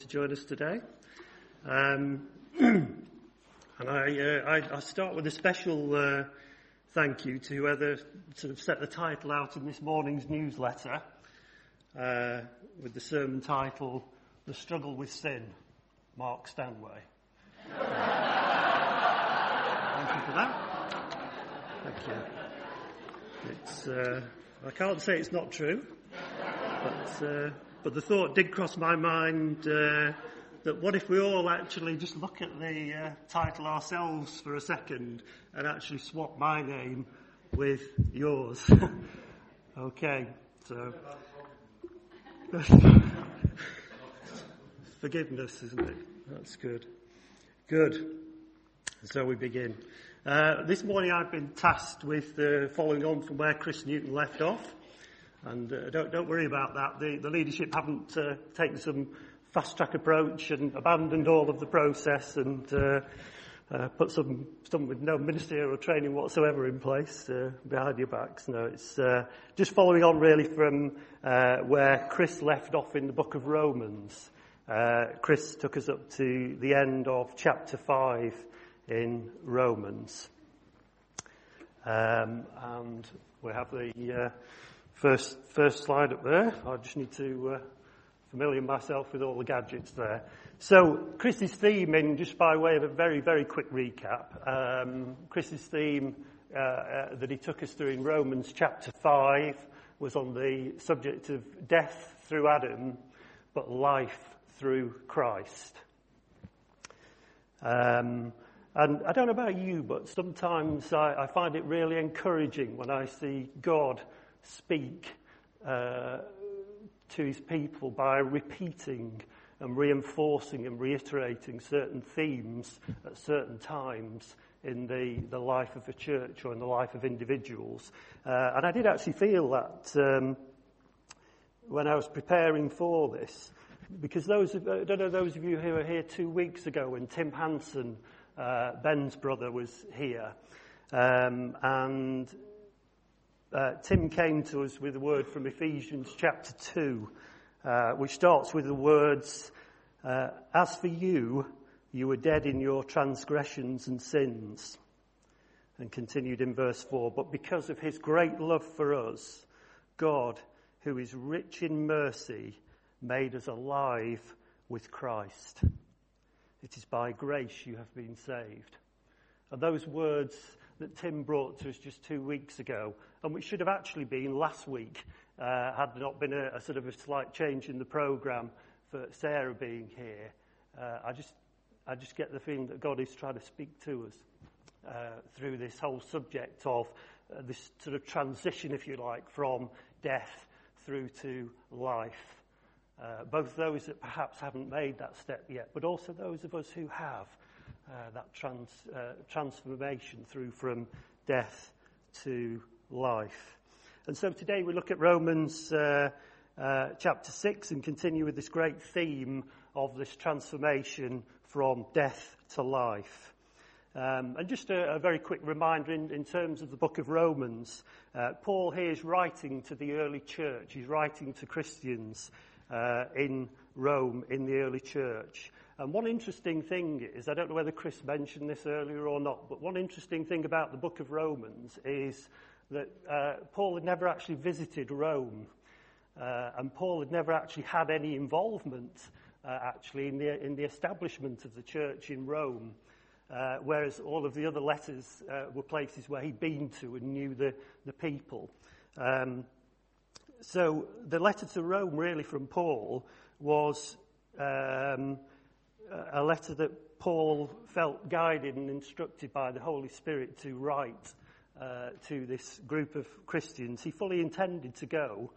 to join us today. Um, and I, uh, I, I, start with a special uh, thank you to whoever sort of set the title out in this morning's newsletter uh, with the sermon title, The Struggle with Sin, Mark Stanway. thank you for that. Thank you. It's, uh, I can't say it's not true, but uh, but the thought did cross my mind uh, that what if we all actually just look at the uh, title ourselves for a second and actually swap my name with yours? okay, so. Forgiveness, isn't it? That's good. Good. So we begin. Uh, this morning I've been tasked with uh, following on from where Chris Newton left off. And uh, don't, don't worry about that. The, the leadership haven't uh, taken some fast track approach and abandoned all of the process and uh, uh, put some, some with no ministerial training whatsoever in place uh, behind your backs. No, it's uh, just following on really from uh, where Chris left off in the book of Romans. Uh, Chris took us up to the end of chapter 5 in Romans. Um, and we have the uh, First, first slide up there. I just need to uh, familiar myself with all the gadgets there. So Chris's theme, in just by way of a very, very quick recap, um, Chris's theme uh, uh, that he took us through in Romans chapter 5 was on the subject of death through Adam, but life through Christ. Um, and I don't know about you, but sometimes I, I find it really encouraging when I see God speak uh, to his people by repeating and reinforcing and reiterating certain themes at certain times in the, the life of a church or in the life of individuals. Uh, and I did actually feel that um, when I was preparing for this, because those of, I don't know those of you who were here two weeks ago when Tim Hanson, uh, Ben's brother, was here, um, and uh, Tim came to us with a word from Ephesians chapter 2, uh, which starts with the words, uh, As for you, you were dead in your transgressions and sins. And continued in verse 4, But because of his great love for us, God, who is rich in mercy, made us alive with Christ. It is by grace you have been saved. And those words that Tim brought to us just two weeks ago, and which should have actually been last week, uh, had there not been a, a, sort of a slight change in the programme for Sarah being here. Uh, I just, I just get the feeling that God is trying to speak to us uh, through this whole subject of uh, this sort of transition, if you like, from death through to life. Uh, both those that perhaps haven't made that step yet, but also those of us who have uh, that trans, uh, transformation through from death to life. And so today we look at Romans uh, uh, chapter 6 and continue with this great theme of this transformation from death to life. Um, and just a, a, very quick reminder in, in, terms of the book of Romans, uh, Paul here is writing to the early church. He's writing to Christians uh, in Rome in the early church. And one interesting thing is, I don't know whether Chris mentioned this earlier or not, but one interesting thing about the book of Romans is that uh, Paul had never actually visited Rome. Uh, and Paul had never actually had any involvement, uh, actually, in the, in the establishment of the church in Rome. Uh, whereas all of the other letters uh, were places where he'd been to and knew the, the people. Um, so the letter to Rome, really, from Paul, was um, a letter that Paul felt guided and instructed by the Holy Spirit to write uh, to this group of Christians. He fully intended to go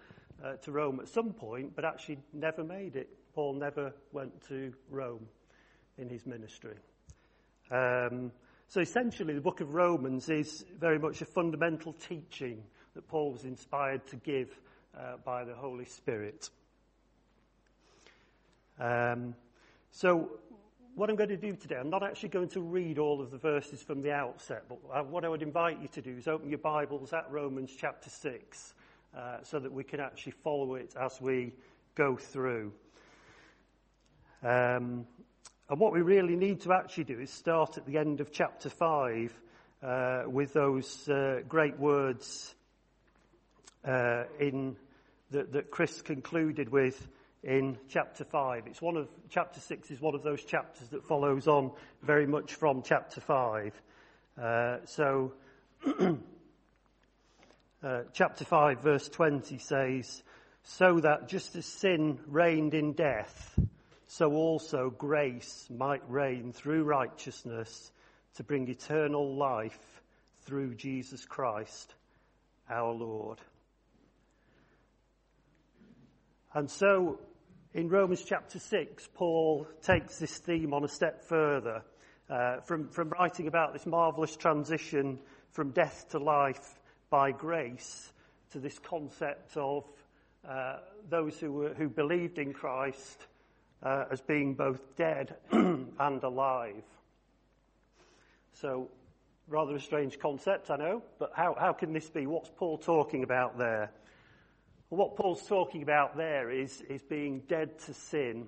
uh, to Rome at some point, but actually never made it. Paul never went to Rome in his ministry. Um, so essentially, the book of Romans is very much a fundamental teaching that Paul was inspired to give uh, by the Holy Spirit. Um, so, what I'm going to do today, I'm not actually going to read all of the verses from the outset, but uh, what I would invite you to do is open your Bibles at Romans chapter 6 uh, so that we can actually follow it as we go through. Um, and what we really need to actually do is start at the end of chapter 5 uh, with those uh, great words uh, in that, that Chris concluded with in chapter 5. It's one of, chapter 6 is one of those chapters that follows on very much from chapter 5. Uh, so, uh, chapter 5 verse 20 says, so that just as sin reigned in death, so also grace might reign through righteousness to bring eternal life through Jesus Christ our Lord. And so in Romans chapter 6, Paul takes this theme on a step further. Uh, from, from writing about this marvellous transition from death to life by grace to this concept of uh, those who, were, who believed in Christ uh, as being both dead and alive. So, rather a strange concept, I know, but how, how can this be? What's Paul talking about there? What Paul's talking about there is, is being dead to sin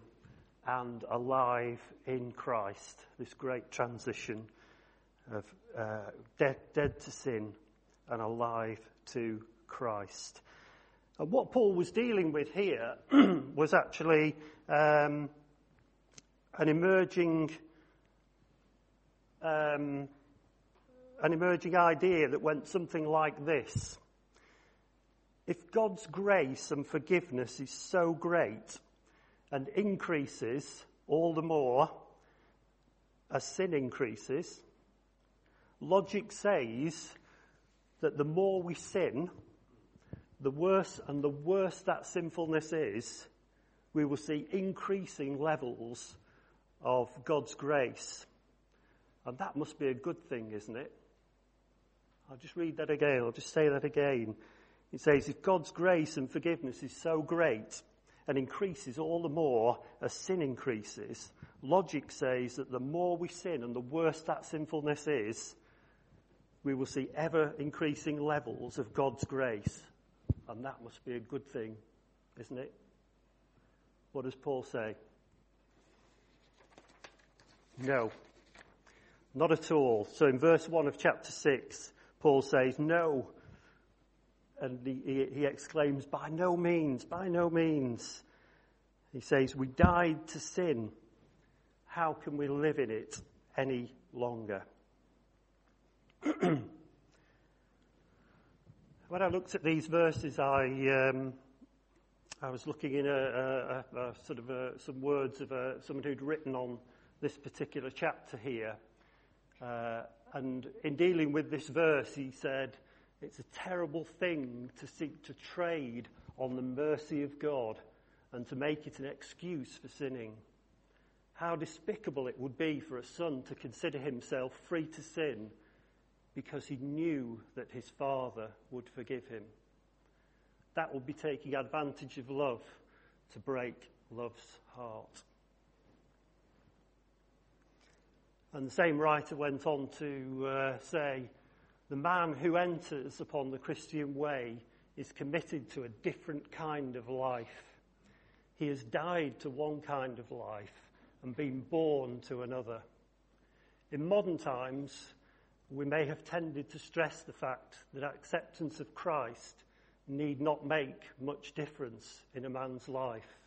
and alive in Christ. This great transition of uh, dead, dead to sin and alive to Christ. And what Paul was dealing with here was actually um, an emerging um, an emerging idea that went something like this. If God's grace and forgiveness is so great and increases all the more as sin increases, logic says that the more we sin, the worse and the worse that sinfulness is, we will see increasing levels of God's grace. And that must be a good thing, isn't it? I'll just read that again. I'll just say that again. It says, if God's grace and forgiveness is so great and increases all the more as sin increases, logic says that the more we sin and the worse that sinfulness is, we will see ever increasing levels of God's grace and that must be a good thing, isn't it? What does Paul say? No. Not at all. So in verse 1 of chapter 6, Paul says, No. And he, he, exclaims, By no means, by no means. He says, We died to sin. How can we live in it any longer? when I looked at these verses, I um, I was looking in a, a, a, a sort of some words of someone who'd written on this particular chapter here, uh, and in dealing with this verse, he said, "It's a terrible thing to seek to trade on the mercy of God and to make it an excuse for sinning." How despicable it would be for a son to consider himself free to sin because he knew that his father would forgive him. That would be taking advantage of love to break love's heart. And the same writer went on to uh, say, the man who enters upon the Christian way is committed to a different kind of life. He has died to one kind of life and been born to another. In modern times, we may have tended to stress the fact that acceptance of Christ need not make much difference in a man's life.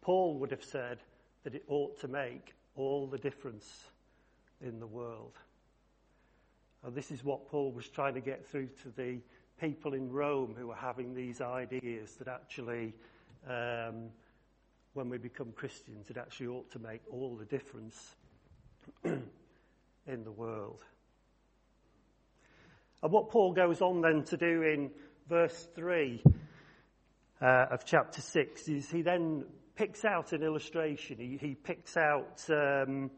Paul would have said that it ought to make all the difference in the world. And this is what Paul was trying to get through to the people in Rome who were having these ideas that actually, um, when we become Christians, it actually ought to make all the difference in the world. And what Paul goes on then to do in verse 3 uh, of chapter 6 is he then picks out an illustration. He, he picks out um,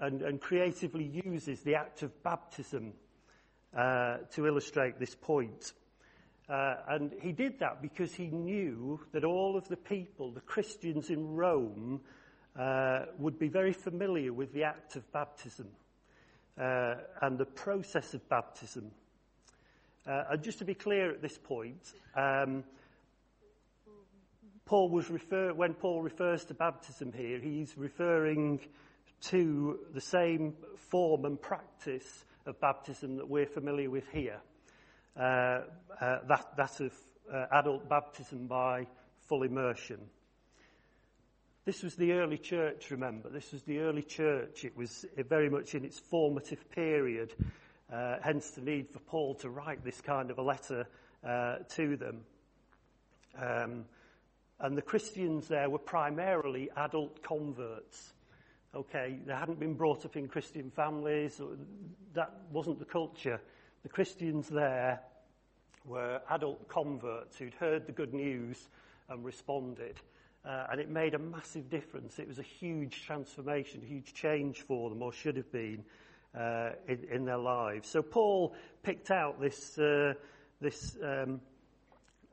and, and, creatively uses the act of baptism uh, to illustrate this point. Uh, and he did that because he knew that all of the people, the Christians in Rome, uh, would be very familiar with the act of baptism uh, and the process of baptism. Uh, and just to be clear at this point, um, Paul was refer, when Paul refers to baptism here, he's referring to the same form and practice of baptism that we're familiar with here. Uh, uh, that, that of uh, adult baptism by full immersion. This was the early church, remember. This was the early church. It was very much in its formative period, uh, hence the need for Paul to write this kind of a letter uh, to them. Um, and the Christians there were primarily adult converts. Okay, they hadn't been brought up in Christian families. That wasn't the culture. The Christians there were adult converts who'd heard the good news and responded. Uh, and it made a massive difference. It was a huge transformation, a huge change for them, or should have been, uh, in, in, their lives. So Paul picked out this, uh, this um,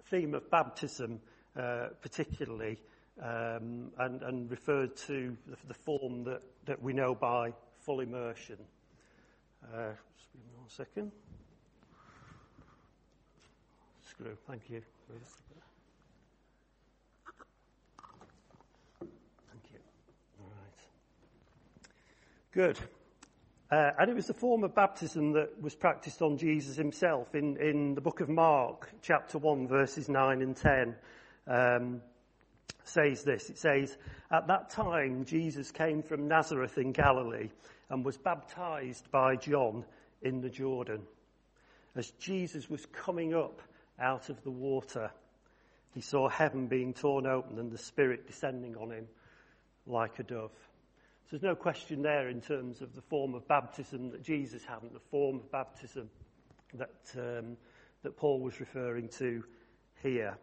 theme of baptism uh, particularly um, and, and, referred to the, the, form that, that we know by full immersion. Uh, just give me one second. Screw, thank you. Thank you. All right. Good. Uh, and it was the form of baptism that was practiced on Jesus himself in, in the book of Mark, chapter 1, verses 9 and 10. Um, says this. It says, At that time, Jesus came from Nazareth in Galilee and was baptized by John in the Jordan. As Jesus was coming up out of the water, he saw heaven being torn open and the Spirit descending on him like a dove. So there's no question there in terms of the form of baptism that Jesus had and the form of baptism that, um, that Paul was referring to here.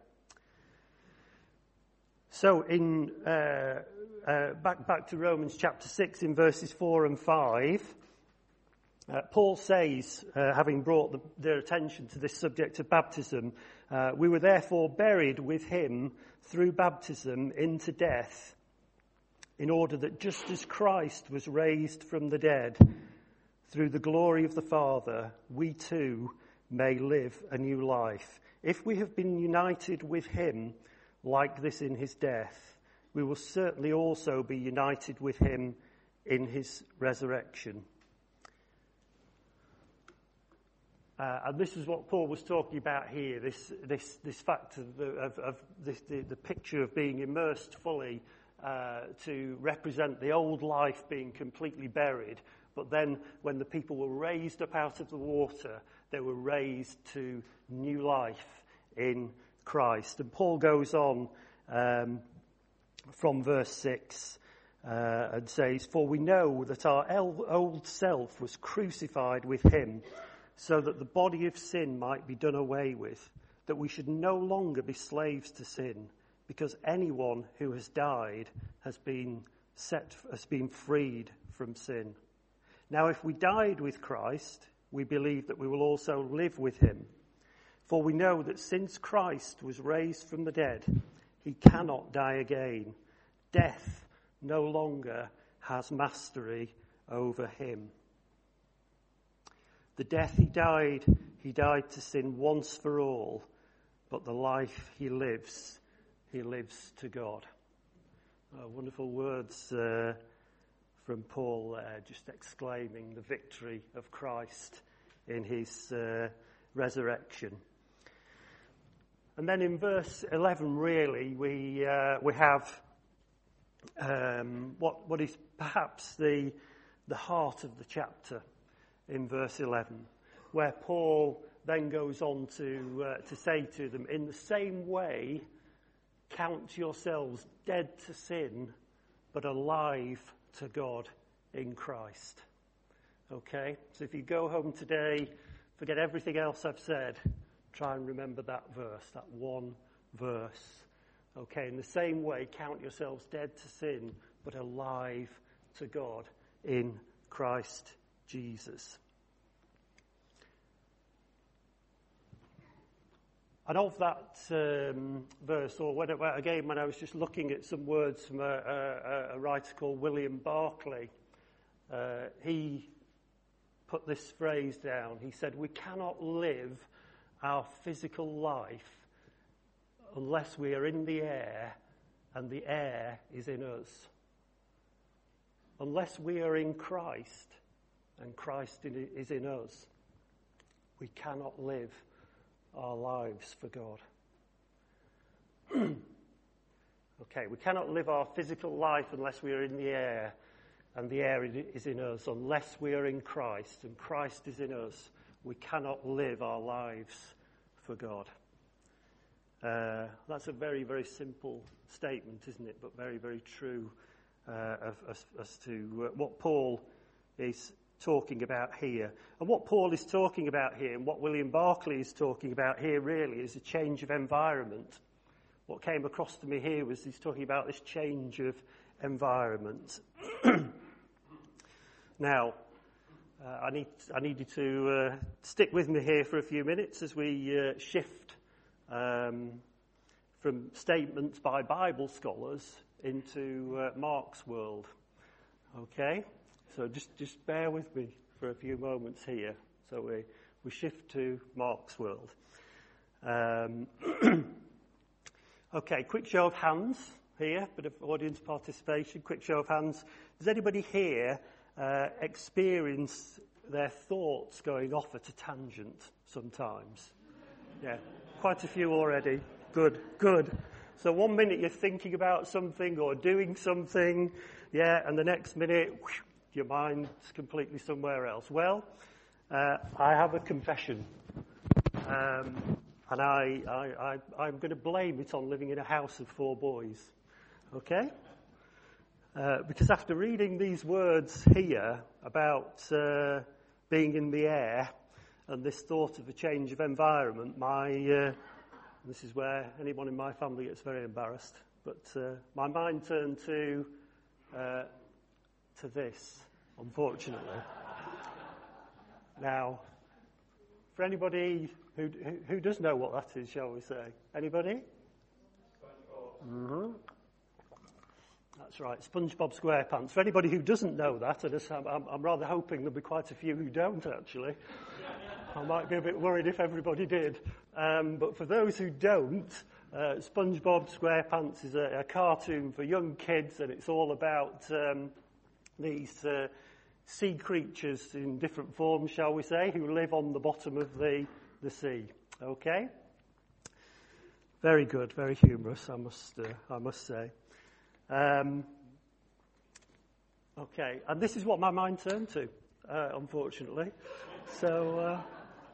So in uh, uh, back back to Romans chapter six in verses four and five, uh, Paul says, uh, having brought the, their attention to this subject of baptism, uh, we were therefore buried with him through baptism into death, in order that just as Christ was raised from the dead through the glory of the Father, we too may live a new life. If we have been united with him like this in his death, we will certainly also be united with him in his resurrection. Uh, and this is what Paul was talking about here, this, this, this fact of, the, of, of this, the, the, picture of being immersed fully uh, to represent the old life being completely buried. But then when the people were raised up out of the water, they were raised to new life in Christ. And Paul goes on um, from verse 6 uh, and says, For we know that our old self was crucified with him so that the body of sin might be done away with, that we should no longer be slaves to sin, because anyone who has died has been set, has been freed from sin. Now, if we died with Christ, we believe that we will also live with him. For we know that since Christ was raised from the dead, he cannot die again. Death no longer has mastery over him. The death he died, he died to sin once for all, but the life he lives, he lives to God. Uh, wonderful words uh, from Paul there, just exclaiming the victory of Christ in his uh, resurrection. And then in verse 11, really, we, uh, we have um, what, what is perhaps the, the heart of the chapter in verse 11, where Paul then goes on to, uh, to say to them, in the same way, count yourselves dead to sin, but alive to God in Christ. Okay? So if you go home today, forget everything else I've said, try and remember that verse, that one verse. Okay, in the same way, count yourselves dead to sin, but alive to God in Christ Jesus. And of that um, verse, or when, again, when I was just looking at some words from a, a, a writer called William Barclay, uh, he put this phrase down. He said, We cannot live our physical life unless we are in the air and the air is in us. Unless we are in Christ and Christ is in us, we cannot live our lives for God. okay, we cannot live our physical life unless we are in the air and the air is in us. Unless we are in Christ and Christ is in us, we cannot live our lives for God. Uh, that's a very, very simple statement, isn't it? But very, very true uh, of, as, as, to uh, what Paul is talking about here. And what Paul is talking about here, and what William Barclay is talking about here, really, is a change of environment. What came across to me here was he's talking about this change of environment. now, uh, I, need, I need you to uh, stick with me here for a few minutes as we uh, shift um, from statements by Bible scholars into uh, Mark's world. Okay? So just, just bear with me for a few moments here. So we, we shift to Mark's world. Um, okay, quick show of hands here, bit of audience participation, quick show of hands. Does anybody here uh, experience their thoughts going off at a tangent sometimes? Yeah, quite a few already. Good, good. So one minute you're thinking about something or doing something, yeah, and the next minute your mind's completely somewhere else. Well, uh, I have a confession. Um, and I, I, I, am going to blame it on living in a house of four boys. Okay? Uh, because after reading these words here about uh, being in the air and this thought of a change of environment, my, uh, this is where anyone in my family gets very embarrassed, but uh, my mind turned to, uh, to this, unfortunately. now, for anybody who, who, who, does know what that is, shall we say? Anybody? Mm-hmm. That's right, SpongeBob SquarePants. For anybody who doesn't know that, I'm, I'm rather hoping there'll be quite a few who don't actually. I might be a bit worried if everybody did. Um, but for those who don't, uh, SpongeBob SquarePants is a, a, cartoon for young kids, and it's all about um, these uh, sea creatures in different forms, shall we say, who live on the bottom of the, the sea. Okay? Very good, very humorous, I must, uh, I must say. Um, okay, and this is what my mind turned to, uh, unfortunately. So, uh,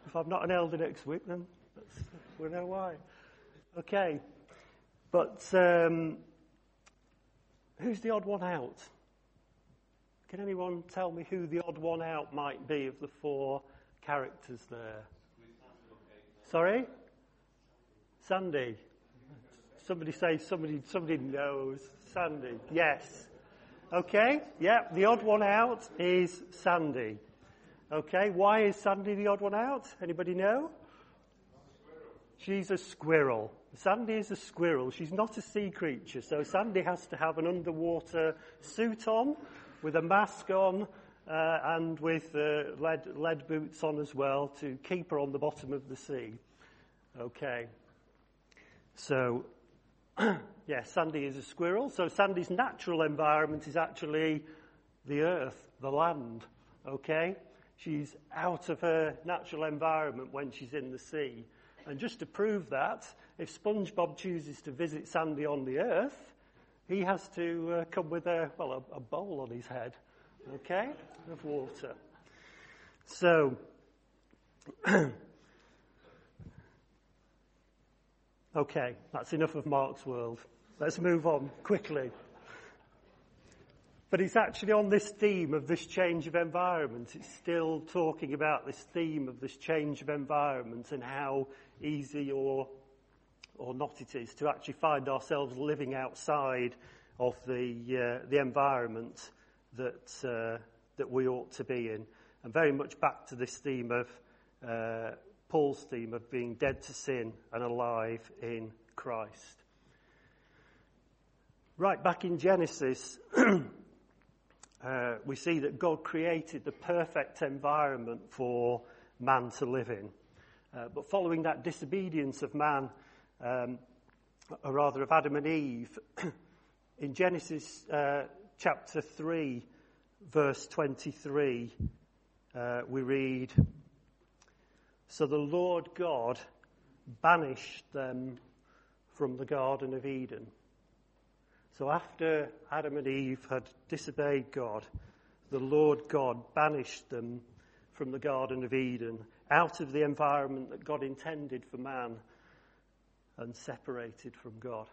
if I'm not an elder next week, then we know why. Okay. But um, who's the odd one out? Can anyone tell me who the odd one out might be of the four characters there? Sorry? Sandy. Somebody say somebody somebody knows. Sandy. Yes. Okay. Yeah. The odd one out is Sandy. Okay, why is Sandy the odd one out? Anybody know? She's a squirrel. Sandy is a squirrel. She's not a sea creature, so Sandy has to have an underwater suit on, with a mask on, uh, and with uh, lead, lead boots on as well to keep her on the bottom of the sea. Okay. So, yeah, Sandy is a squirrel. So Sandy's natural environment is actually the earth, the land. Okay? She's out of her natural environment when she's in the sea. And just to prove that, if SpongeBob chooses to visit Sandy on the earth, he has to uh, come with a, well, a, a bowl on his head, okay, of water. So, okay, that's enough of Mark's world. Let's move on quickly. But it's actually on this theme of this change of environment. It's still talking about this theme of this change of environment and how easy or, or not it is to actually find ourselves living outside of the, uh, the environment that, uh, that we ought to be in. And very much back to this theme of uh, Paul's theme of being dead to sin and alive in Christ. Right back in Genesis, uh, we see that God created the perfect environment for man to live in. Uh, but following that disobedience of man, um, or rather of Adam and Eve, in Genesis uh, chapter 3, verse 23, uh, we read, So the Lord God banished them from the Garden of Eden. So after Adam and Eve had disobeyed God, the Lord God banished them from the Garden of Eden, out of the environment that God intended for man, and separated from God.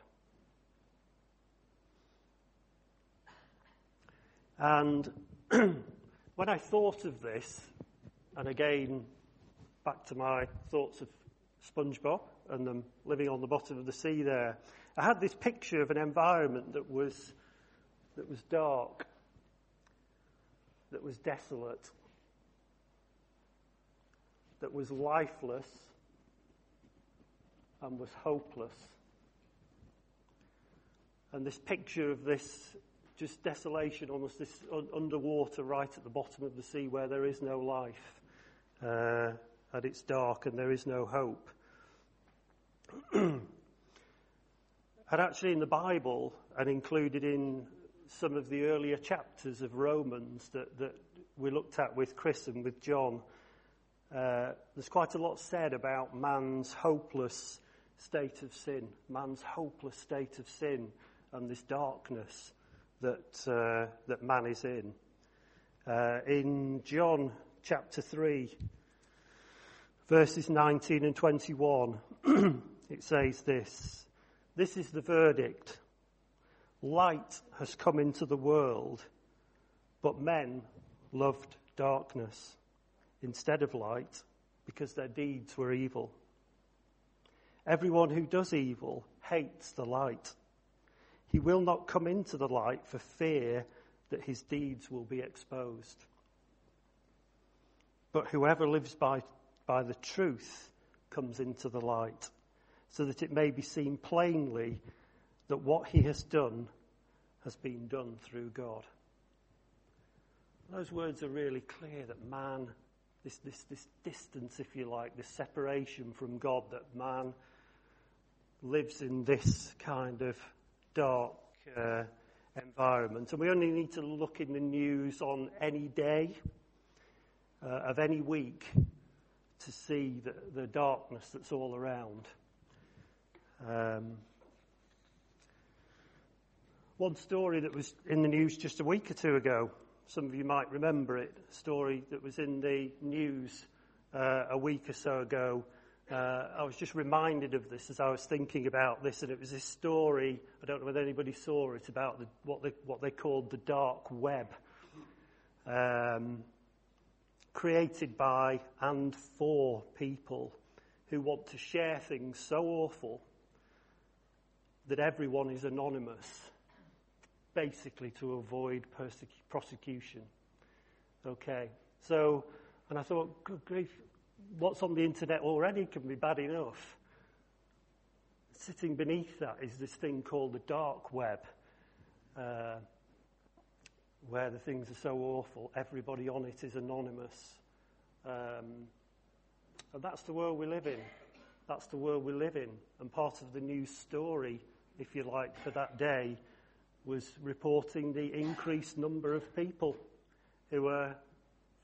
And when I thought of this, and again, back to my thoughts of SpongeBob and them living on the bottom of the sea there, I had this picture of an environment that was, that was dark, that was desolate, that was lifeless, and was hopeless. And this picture of this just desolation, almost this un- underwater right at the bottom of the sea where there is no life. Uh, and it's dark and there is no hope. and actually, in the Bible, and included in some of the earlier chapters of Romans that, that we looked at with Chris and with John, uh, there's quite a lot said about man's hopeless state of sin, man's hopeless state of sin, and this darkness that, uh, that man is in. Uh, in John chapter 3, verses 19 and 21, it says this This is the verdict. Light has come into the world, but men loved darkness instead of light because their deeds were evil. Everyone who does evil hates the light he will not come into the light for fear that his deeds will be exposed. But whoever lives by, by the truth comes into the light, so that it may be seen plainly that what he has done has been done through God. Those words are really clear that man, this, this, this distance, if you like, this separation from God, that man lives in this kind of dark uh, environment. And we only need to look in the news on any day uh, of any week to see the, the darkness that's all around. Um, one story that was in the news just a week or two ago, some of you might remember it, a story that was in the news uh, a week or so ago uh, I was just reminded of this as I was thinking about this, and it was this story. I don't know whether anybody saw it about the, what they what they called the dark web, um, created by and for people who want to share things so awful that everyone is anonymous, basically to avoid prosecution. Okay, so and I thought, good grief, what's on the internet already can be bad enough. Sitting beneath that is this thing called the dark web, uh, where the things are so awful, everybody on it is anonymous. Um, and that's the world we live in. That's the world we live in. And part of the news story, if you like, for that day was reporting the increased number of people who were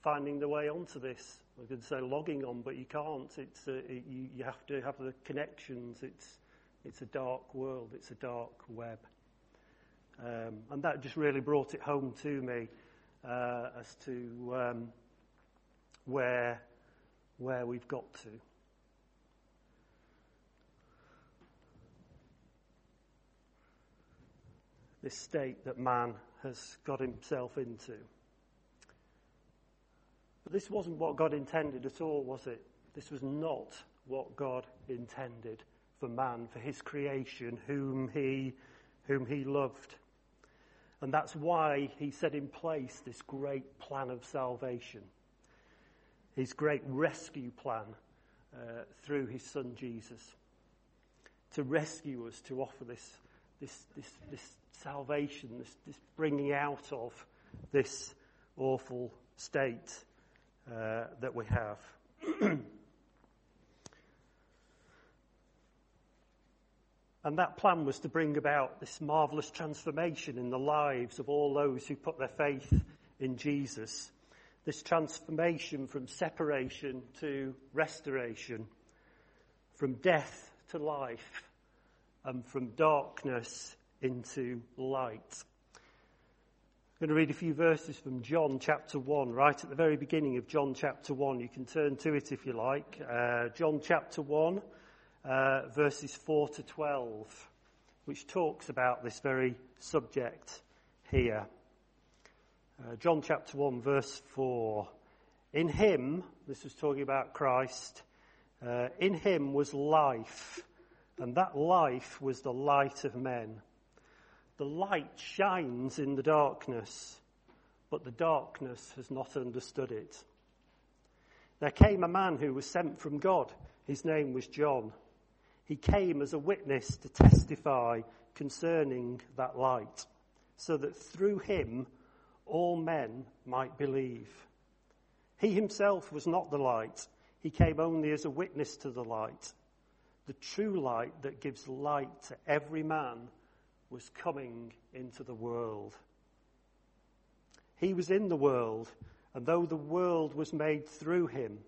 finding their way onto this I could say logging on, but you can't. It's a, it, you, you have to have the connections. It's, it's a dark world. It's a dark web. Um, and that just really brought it home to me uh, as to um, where, where we've got to. This state that man has got himself into. But this wasn't what God intended at all, was it? This was not what God intended for man, for his creation, whom he, whom he loved. And that's why he set in place this great plan of salvation, his great rescue plan uh, through his son Jesus. To rescue us, to offer this, this, this, this salvation, this, this bringing out of this awful state uh, that we have. And that plan was to bring about this marvelous transformation in the lives of all those who put their faith in Jesus. This transformation from separation to restoration, from death to life, and from darkness into light. I'm going to read a few verses from John chapter 1, right at the very beginning of John chapter 1. You can turn to it if you like. Uh, John chapter 1 uh, verses 4 to 12, which talks about this very subject here. Uh, John chapter 1, verse 4. In him, this was talking about Christ, uh, in him was life, and that life was the light of men. The light shines in the darkness, but the darkness has not understood it. There came a man who was sent from God. His name was John. He came as a witness to testify concerning that light, so that through him all men might believe. He himself was not the light, he came only as a witness to the light. The true light that gives light to every man was coming into the world. He was in the world, and though the world was made through him,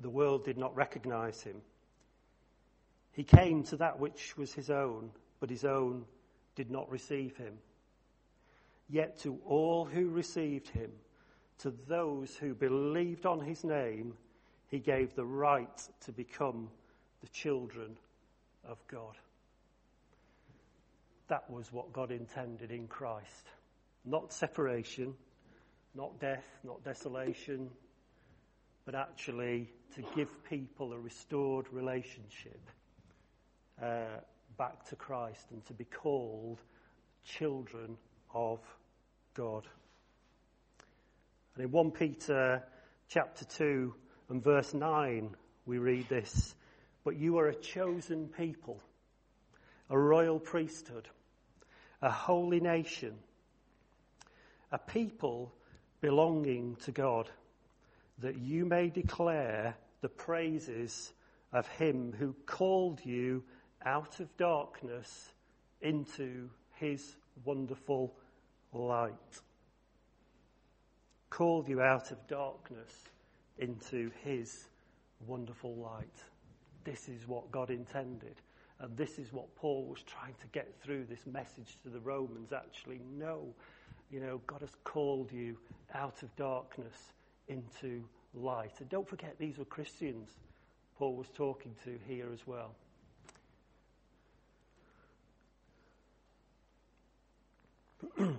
the world did not recognize him. He came to that which was his own, but his own did not receive him. Yet to all who received him, to those who believed on his name, he gave the right to become the children of God. That was what God intended in Christ. Not separation, not death, not desolation, but actually to give people a restored relationship uh, back to Christ and to be called children of God. And in 1 Peter chapter 2 and verse 9, we read this But you are a chosen people, a royal priesthood, a holy nation, a people belonging to God, that you may declare the praises of him who called you out of darkness into his wonderful light. Called you out of darkness into his wonderful light. This is what God intended. And this is what Paul was trying to get through this message to the Romans. Actually, no, you know, God has called you out of darkness into light. And don't forget, these were Christians Paul was talking to here as well.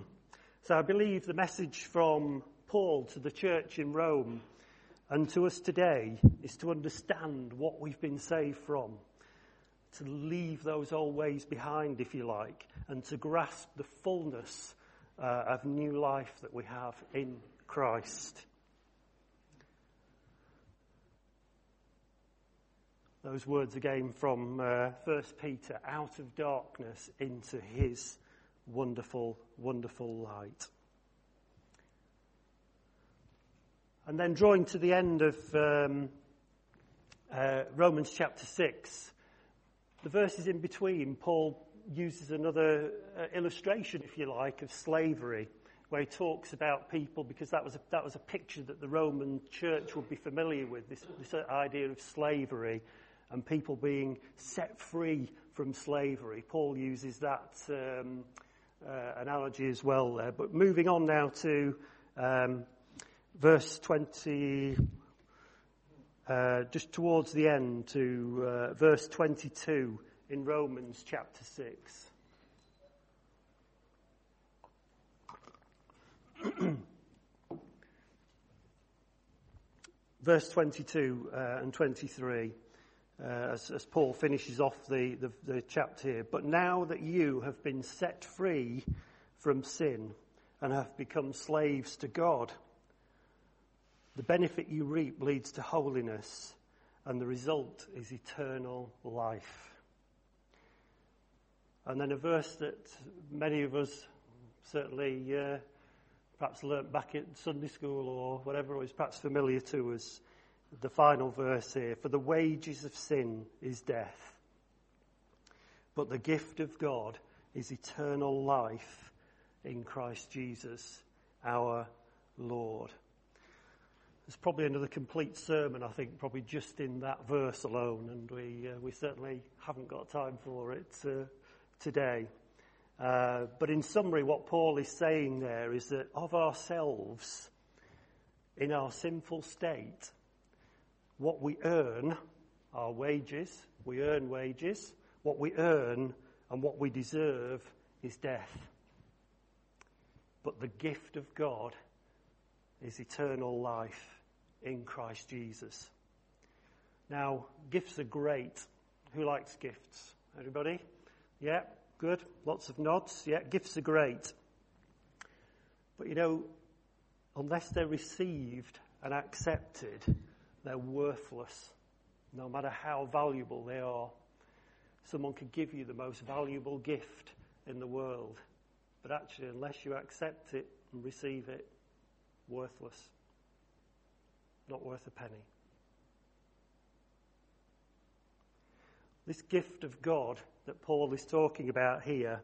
so I believe the message from Paul to the church in Rome and to us today is to understand what we've been saved from, to leave those old ways behind, if you like, and to grasp the fullness uh, of new life that we have in Christ. Those words again from uh, 1 Peter out of darkness into his wonderful, wonderful light. And then drawing to the end of um, uh, Romans chapter 6, the verses in between, Paul uses another uh, illustration, if you like, of slavery, where he talks about people, because that was a, that was a picture that the Roman church would be familiar with, this, this idea of slavery and people being set free from slavery. Paul uses that um, uh, analogy as well there. But moving on now to um, verse 20, uh, just towards the end to uh, verse 22 in Romans chapter 6. verse 22 uh, and 23 uh, as, as, Paul finishes off the, the, the chapter here. But now that you have been set free from sin and have become slaves to God, the benefit you reap leads to holiness, and the result is eternal life. And then a verse that many of us certainly uh, perhaps learnt back at Sunday school or whatever was perhaps familiar to us the final verse here. For the wages of sin is death. But the gift of God is eternal life in Christ Jesus, our Lord. There's probably another complete sermon, I think, probably just in that verse alone, and we, uh, we certainly haven't got time for it uh, today. Uh, but in summary, what Paul is saying there is that of ourselves, in our sinful state, what we earn are wages. We earn wages. What we earn and what we deserve is death. But the gift of God is eternal life in Christ Jesus. Now, gifts are great. Who likes gifts? Everybody? Yeah? Good. Lots of nods. Yeah, gifts are great. But you know, unless they're received and accepted, they're worthless, no matter how valuable they are. Someone could give you the most valuable gift in the world, but actually, unless you accept it and receive it, worthless. Not worth a penny. This gift of God that Paul is talking about here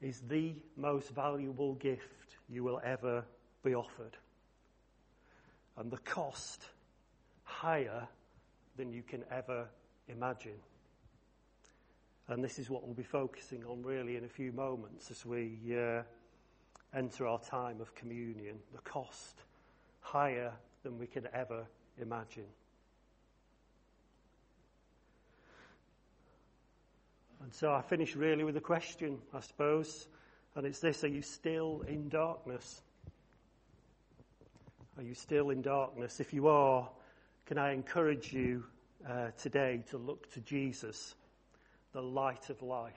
is the most valuable gift you will ever be offered. And the cost higher than you can ever imagine. And this is what we'll be focusing on really in a few moments as we uh, enter our time of communion. The cost higher than we can ever imagine. And so I finish really with a question, I suppose, and it's this Are you still in darkness? Are you still in darkness? If you are, can I encourage you uh, today to look to Jesus, the light of life,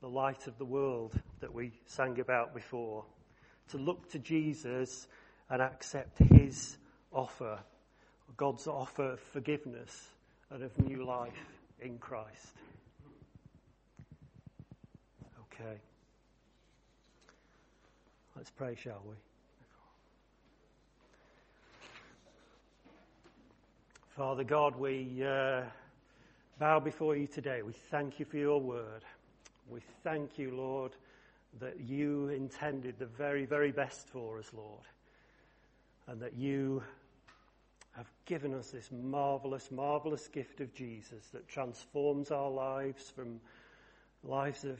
the light of the world that we sang about before? To look to Jesus and accept his offer, God's offer of forgiveness and of new life in Christ. Okay. Let's pray, shall we? Father God, we uh, bow before you today. We thank you for your word. We thank you, Lord, that you intended the very, very best for us, Lord, and that you given us this marvelous, marvelous gift of Jesus that transforms our lives from lives of,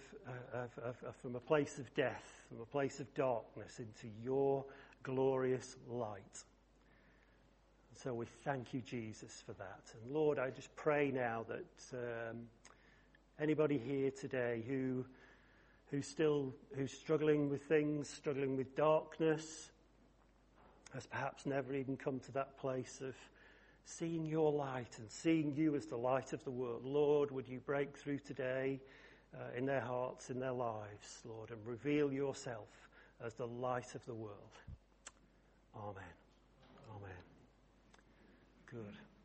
of, of, of, from a place of death, from a place of darkness into your glorious light. And so we thank you, Jesus, for that. And Lord, I just pray now that um, anybody here today who who's still who's struggling with things, struggling with darkness, has perhaps never even come to that place of seeing your light and seeing you as the light of the world. Lord, would you break through today? uh, in their hearts, in their lives, Lord, and reveal yourself as the light of the world. Amen. Amen. Good.